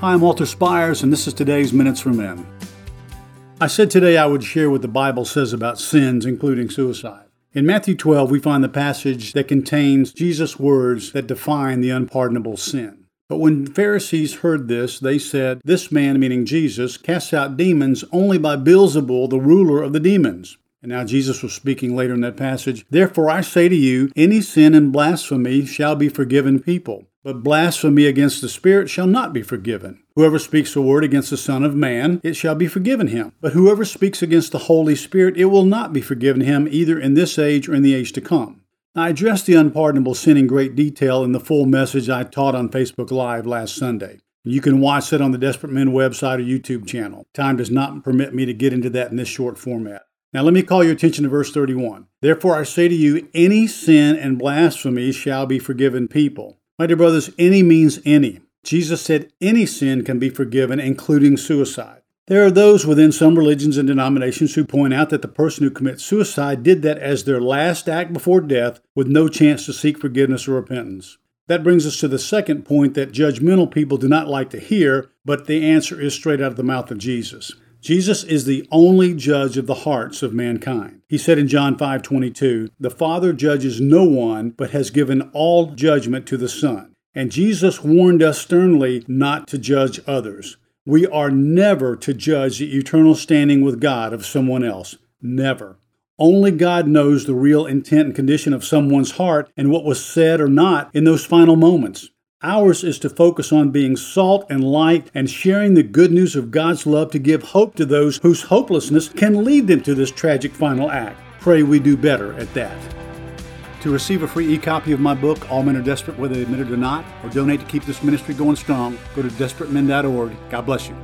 Hi, I'm Walter Spires, and this is today's Minutes for Men. I said today I would share what the Bible says about sins, including suicide. In Matthew 12, we find the passage that contains Jesus' words that define the unpardonable sin. But when Pharisees heard this, they said, This man, meaning Jesus, casts out demons only by Beelzebul, the ruler of the demons. And now Jesus was speaking later in that passage. Therefore I say to you, any sin and blasphemy shall be forgiven people, but blasphemy against the Spirit shall not be forgiven. Whoever speaks a word against the Son of Man, it shall be forgiven him. But whoever speaks against the Holy Spirit, it will not be forgiven him either in this age or in the age to come. I addressed the unpardonable sin in great detail in the full message I taught on Facebook Live last Sunday. You can watch it on the Desperate Men website or YouTube channel. Time does not permit me to get into that in this short format. Now let me call your attention to verse 31. Therefore I say to you, any sin and blasphemy shall be forgiven people. My dear brothers, any means any. Jesus said any sin can be forgiven, including suicide. There are those within some religions and denominations who point out that the person who commits suicide did that as their last act before death with no chance to seek forgiveness or repentance. That brings us to the second point that judgmental people do not like to hear, but the answer is straight out of the mouth of Jesus. Jesus is the only judge of the hearts of mankind. He said in John 5:22, "The Father judges no one, but has given all judgment to the Son." And Jesus warned us sternly not to judge others. We are never to judge the eternal standing with God of someone else. Never. Only God knows the real intent and condition of someone's heart and what was said or not in those final moments. Ours is to focus on being salt and light and sharing the good news of God's love to give hope to those whose hopelessness can lead them to this tragic final act. Pray we do better at that. To receive a free e copy of my book, All Men Are Desperate Whether They Admit It or Not, or donate to keep this ministry going strong, go to desperatemen.org. God bless you.